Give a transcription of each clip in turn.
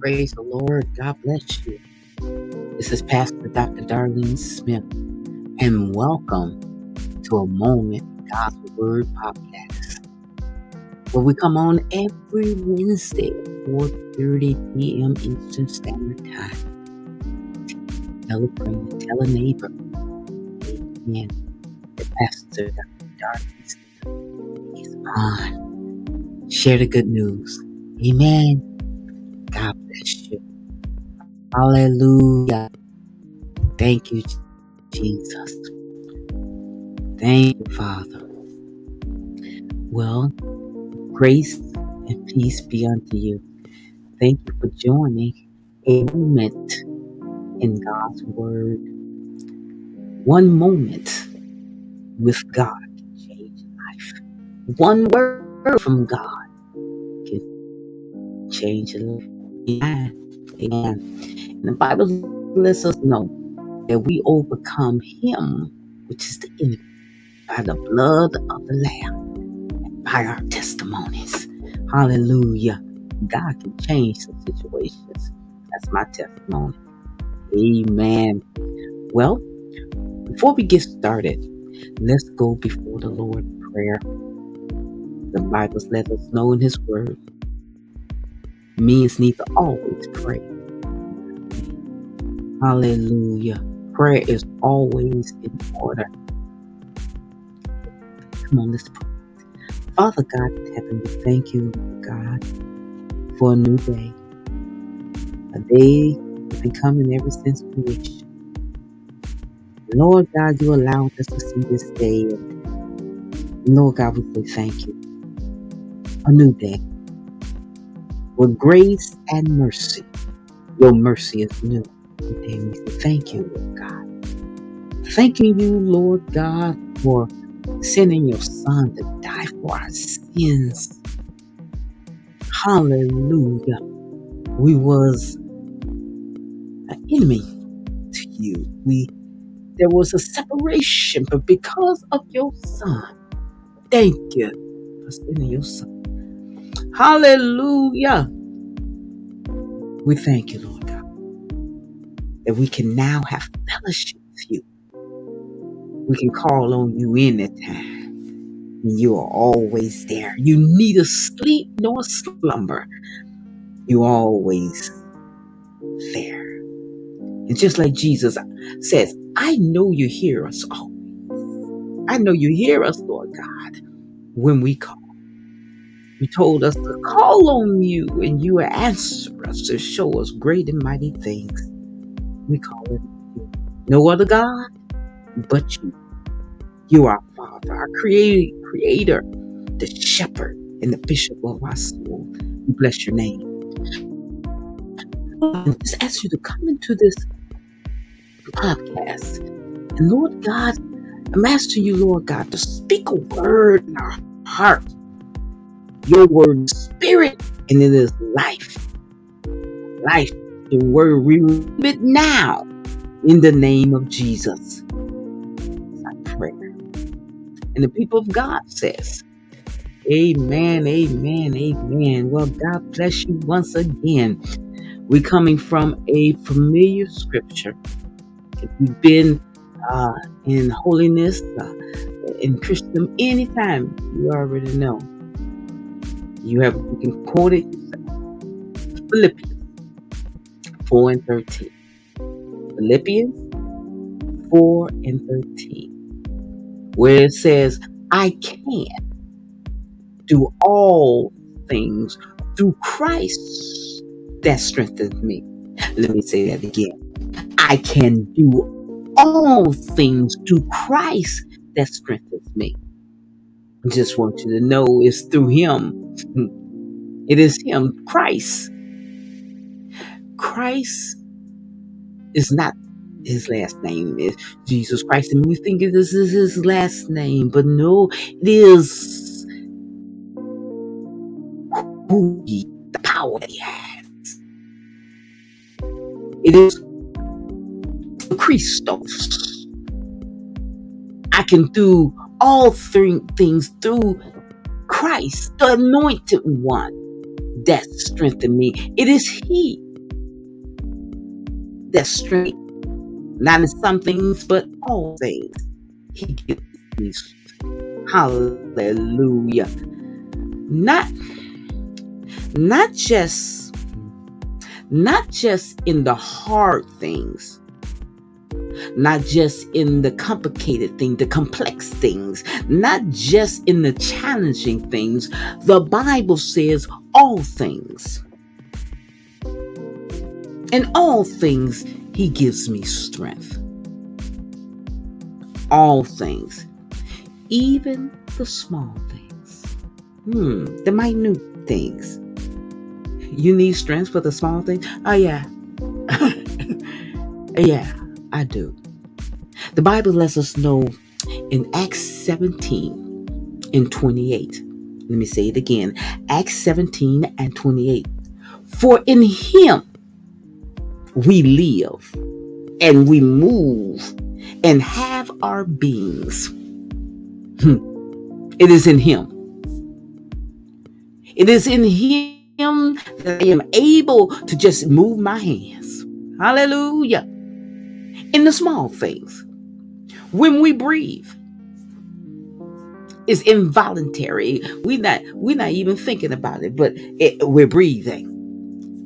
Praise the Lord. God bless you. This is Pastor Dr. Darlene Smith, and welcome to a Moment God's Word podcast, where we come on every Wednesday at 4.30 p.m. Eastern Standard Time. Tell a friend, tell a neighbor. Amen. The Pastor Dr. Darlene Smith is on. Share the good news. Amen. God bless you. Hallelujah. Thank you, Jesus. Thank you, Father. Well, grace and peace be unto you. Thank you for joining a moment in God's Word. One moment with God can change life. One word from God can change life. Amen. Amen. And the Bible lets us know that we overcome him, which is the enemy, by the blood of the Lamb, by our testimonies. Hallelujah. God can change some situations. That's my testimony. Amen. Well, before we get started, let's go before the Lord in prayer. The Bible lets us know in His Word means need to always pray. Hallelujah. Prayer is always in order. Come on, let's pray. Father God in heaven, we thank you, God, for a new day. A day that's been coming ever since creation. Lord God, you allowed us to see this day. Lord God, we say thank you. A new day with grace and mercy. Your mercy is new. Thank you, Lord God. Thanking you, Lord God, for sending your son to die for our sins. Hallelujah. We was an enemy to you. We there was a separation, but because of your son, thank you for sending your son. Hallelujah. We thank you, Lord God, that we can now have fellowship with you. We can call on you anytime. And you are always there. You neither sleep nor slumber. You are always there. And just like Jesus says, I know you hear us all. I know you hear us, Lord God, when we call. You told us to call on you and you answer us to show us great and mighty things. We call it. No other God but you. You are Father, our creator, creator, the shepherd, and the bishop of our soul. We bless your name. I just ask you to come into this podcast. And Lord God, I'm asking you, Lord God, to speak a word in our heart. Your word is spirit, and it is life. Life. The word read it now in the name of Jesus. Our prayer. And the people of God says, Amen, amen, amen. Well, God bless you once again. We're coming from a familiar scripture. If you've been uh, in holiness, uh, in Christendom, anytime, you already know. You have you can quote it yourself. Philippians 4 and 13. Philippians 4 and 13. Where it says, I can do all things through Christ that strengthens me. Let me say that again. I can do all things through Christ that strengthens me. I just want you to know it's through Him. It is Him, Christ. Christ is not his last name is Jesus Christ, and we think this is his last name, but no, it is who he, the power he has. It is Christos. I can do all three things through Christ, the anointed one that strengthened me. It is He that strength. Not in some things, but all things. He gives me strength. Hallelujah. Not not just not just in the hard things not just in the complicated things, the complex things, not just in the challenging things. The Bible says all things. In all things, He gives me strength. All things, even the small things, hmm, the minute things. You need strength for the small things? Oh, yeah. yeah. I do. The Bible lets us know in Acts 17 and 28. Let me say it again Acts 17 and 28. For in him we live and we move and have our beings. Hmm. It is in him. It is in him that I am able to just move my hands. Hallelujah in the small things. When we breathe, it's involuntary. We not we're not even thinking about it, but it, we're breathing.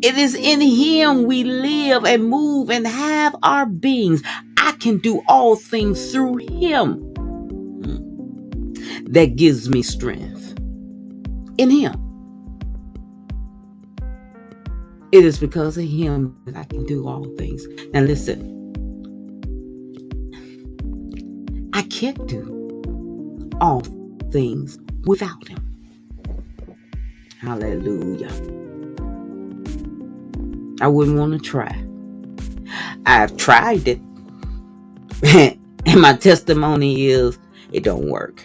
It is in Him we live and move and have our beings. I can do all things through Him that gives me strength. In Him. It is because of Him that I can do all things. Now, listen, can't do all things without him. Hallelujah. I wouldn't want to try. I've tried it. and my testimony is it don't work.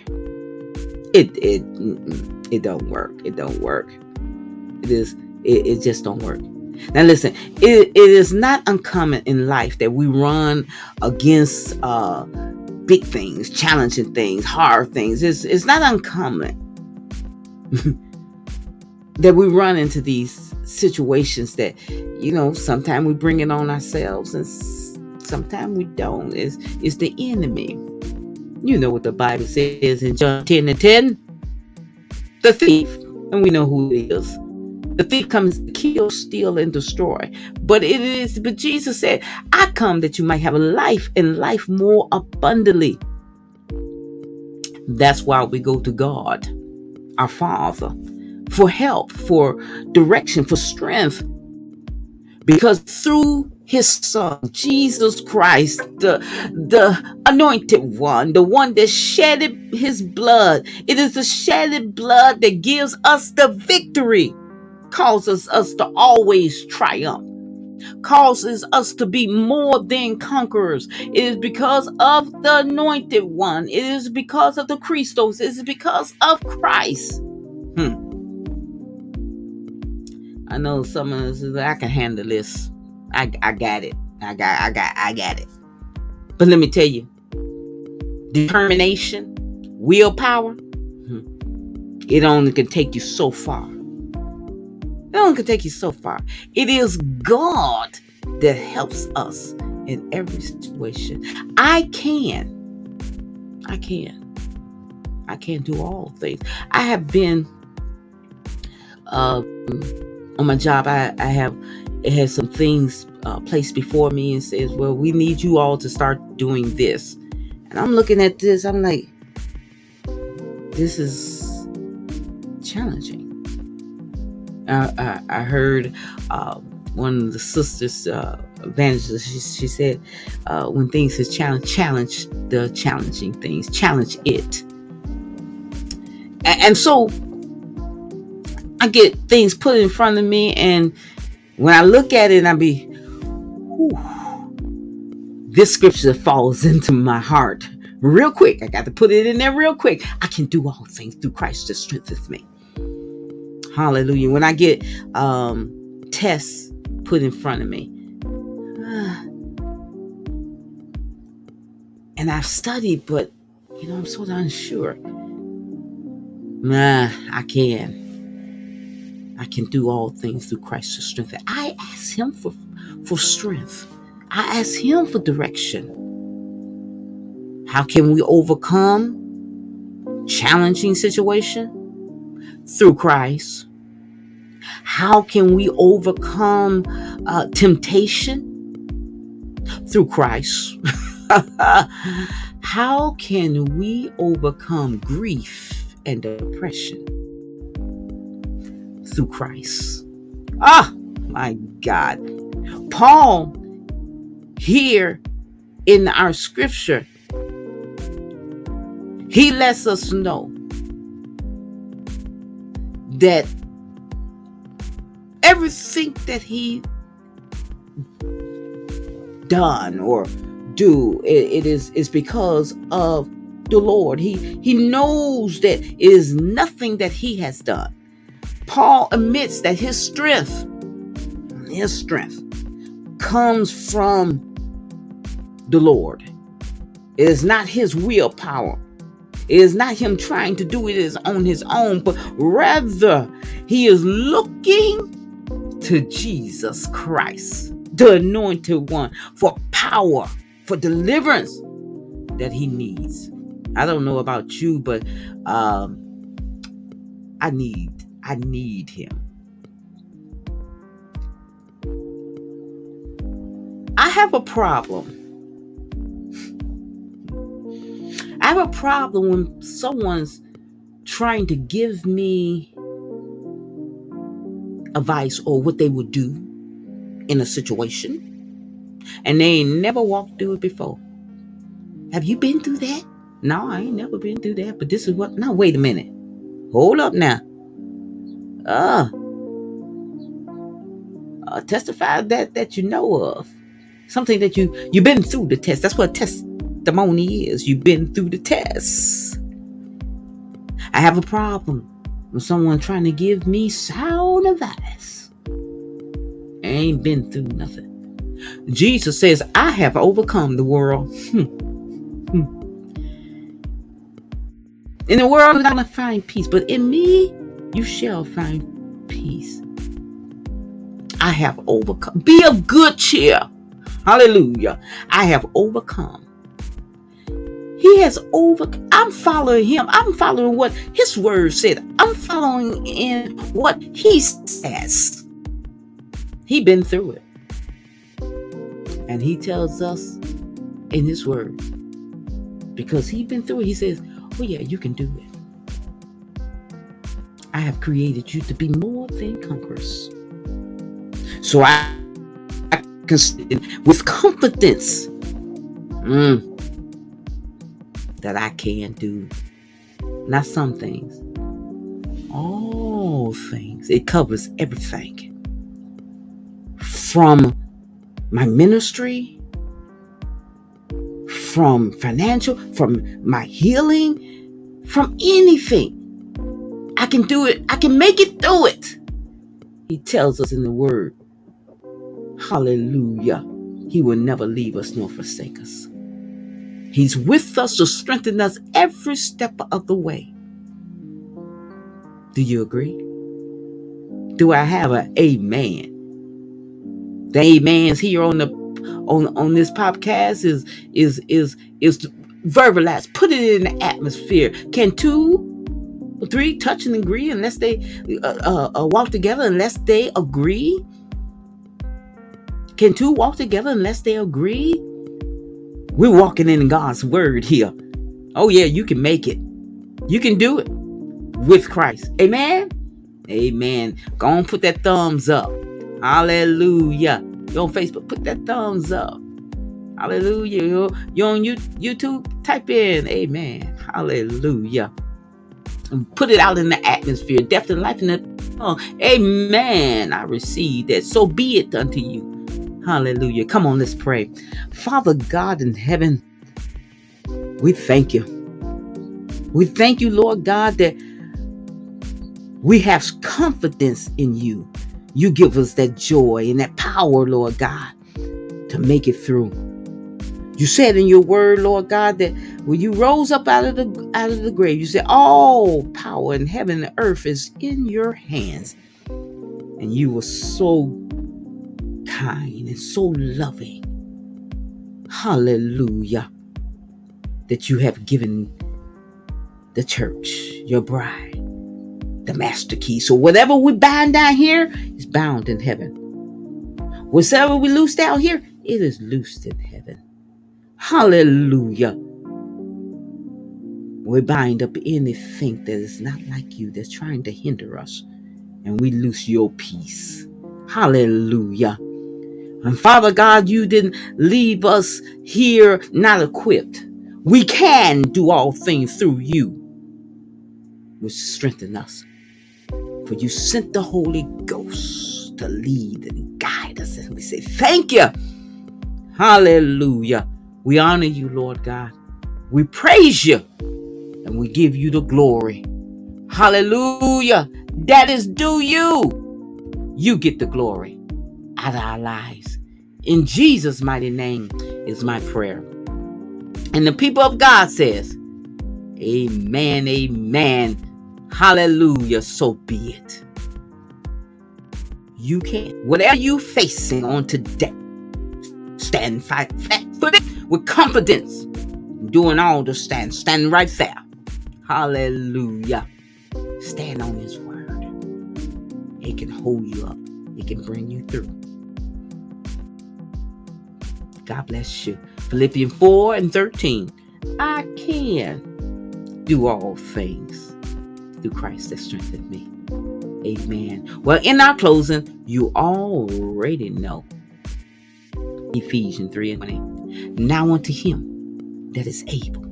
It it it don't work. It don't work. It is it, it just don't work. Now listen, it, it is not uncommon in life that we run against uh big things, challenging things, hard things. It's, it's not uncommon that we run into these situations that, you know, sometimes we bring it on ourselves and sometimes we don't. It's, it's the enemy. You know what the Bible says in John 10 and 10? The thief. And we know who it is. The thief comes to kill, steal, and destroy. But it is, but Jesus said, I come that you might have a life and life more abundantly. That's why we go to God, our Father, for help, for direction, for strength. Because through his son jesus christ the the anointed one the one that shedded his blood it is the shedded blood that gives us the victory causes us to always triumph, causes us to be more than conquerors. It is because of the anointed one, it is because of the Christos, it is because of Christ. Hmm. I know some of us I can handle this. I, I got it. I got I got I got it. But let me tell you, determination, willpower, hmm, it only can take you so far. It only can take you so far. It is God that helps us in every situation. I can. I can. I can't do all things. I have been uh, on my job. I, I have it has some things uh, placed before me and says, "Well, we need you all to start doing this." And I'm looking at this. I'm like, this is challenging. I, I, heard uh, one of the sisters, uh, evangelists, she, she said, uh, when things is challenge, challenge the challenging things, challenge it. And, and so I get things put in front of me, and when I look at it, I be, this scripture falls into my heart real quick. I got to put it in there real quick. I can do all things through Christ that strengthens me. Hallelujah. When I get um, tests put in front of me, and I've studied, but you know, I'm of unsure. Nah, I can. I can do all things through Christ to strengthen. I ask Him for for strength. I ask Him for direction. How can we overcome challenging situation? Through Christ. How can we overcome uh, temptation? Through Christ. How can we overcome grief and depression? Through Christ. Ah, my God. Paul, here in our scripture, he lets us know that everything that he done or do it, it is is because of the Lord. He he knows that it is nothing that he has done. Paul admits that his strength, his strength, comes from the Lord. It is not his willpower. It is not him trying to do it on his own, but rather he is looking to Jesus Christ, the anointed one, for power, for deliverance that he needs. I don't know about you, but um, I need, I need him. I have a problem I have a problem when someone's trying to give me advice or what they would do in a situation and they ain't never walked through it before. Have you been through that? No, I ain't never been through that. But this is what. Now, wait a minute. Hold up now. Uh, uh testify that that you know of something that you you've been through the test. That's what a test testimony is. You've been through the tests. I have a problem with someone trying to give me sound advice. I ain't been through nothing. Jesus says, I have overcome the world. Hmm. Hmm. In the world, you're not going to find peace, but in me, you shall find peace. I have overcome. Be of good cheer. Hallelujah. I have overcome he has over. I'm following him. I'm following what his word said. I'm following in what he says. He been through it. And he tells us in his word, because he been through it, he says, Oh yeah, you can do it. I have created you to be more than conquerors. So I, I can with confidence. Mm, that I can do. Not some things, all things. It covers everything from my ministry, from financial, from my healing, from anything. I can do it. I can make it through it. He tells us in the word, Hallelujah. He will never leave us nor forsake us. He's with us to strengthen us every step of the way. Do you agree? Do I have an amen? The amens here on the on on this podcast is is is is verbalized. Put it in the atmosphere. Can two three touch and agree unless they uh, uh, uh, walk together unless they agree? Can two walk together unless they agree? We're walking in God's word here. Oh, yeah, you can make it. You can do it with Christ. Amen. Amen. Go on, put that thumbs up. Hallelujah. You on Facebook, put that thumbs up. Hallelujah. You you on YouTube, type in Amen. Hallelujah. And put it out in the atmosphere. Death and life in the oh, Amen. I receive that. So be it unto you. Hallelujah. Come on, let's pray. Father God in heaven, we thank you. We thank you, Lord God, that we have confidence in you. You give us that joy and that power, Lord God, to make it through. You said in your word, Lord God, that when you rose up out of the out of the grave, you said all power in heaven and earth is in your hands. And you were so kind and so loving Hallelujah. That you have given the church, your bride, the master key. So whatever we bind down here is bound in heaven. Whatever we loose down here, it is loosed in heaven. Hallelujah. We bind up anything that is not like you that's trying to hinder us. And we loose your peace. Hallelujah. And Father God, you didn't leave us here not equipped. We can do all things through you, which strengthen us. For you sent the Holy Ghost to lead and guide us. And we say, Thank you. Hallelujah. We honor you, Lord God. We praise you and we give you the glory. Hallelujah. That is due you. You get the glory out of our lives. In Jesus' mighty name is my prayer. And the people of God says, Amen, amen. Hallelujah. So be it. You can. Whatever you facing on today, stand fight flat footed with confidence. Doing all the stand, stand right there. Hallelujah. Stand on his word. It can hold you up. It can bring you through. God bless you. Philippians 4 and 13. I can do all things through Christ that strengthens me. Amen. Well, in our closing, you already know Ephesians 3 and 20. Now unto him that is able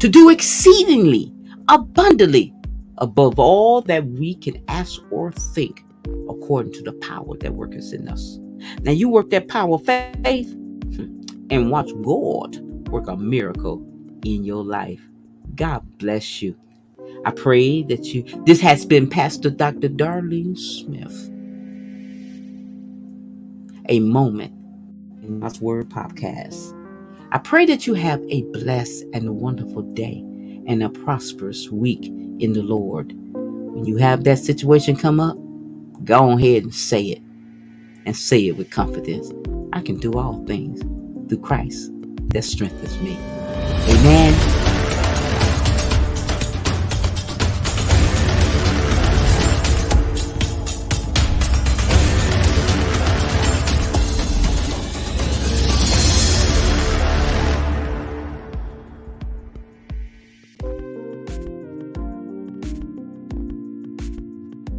to do exceedingly abundantly above all that we can ask or think according to the power that worketh in us. Now you work that power of faith hmm, and watch God work a miracle in your life. God bless you. I pray that you, this has been Pastor Dr. Darlene Smith. A moment in God's Word podcast. I pray that you have a blessed and wonderful day and a prosperous week in the Lord. When you have that situation come up, go ahead and say it and say it with confidence. I can do all things through Christ that strengthens me. Amen.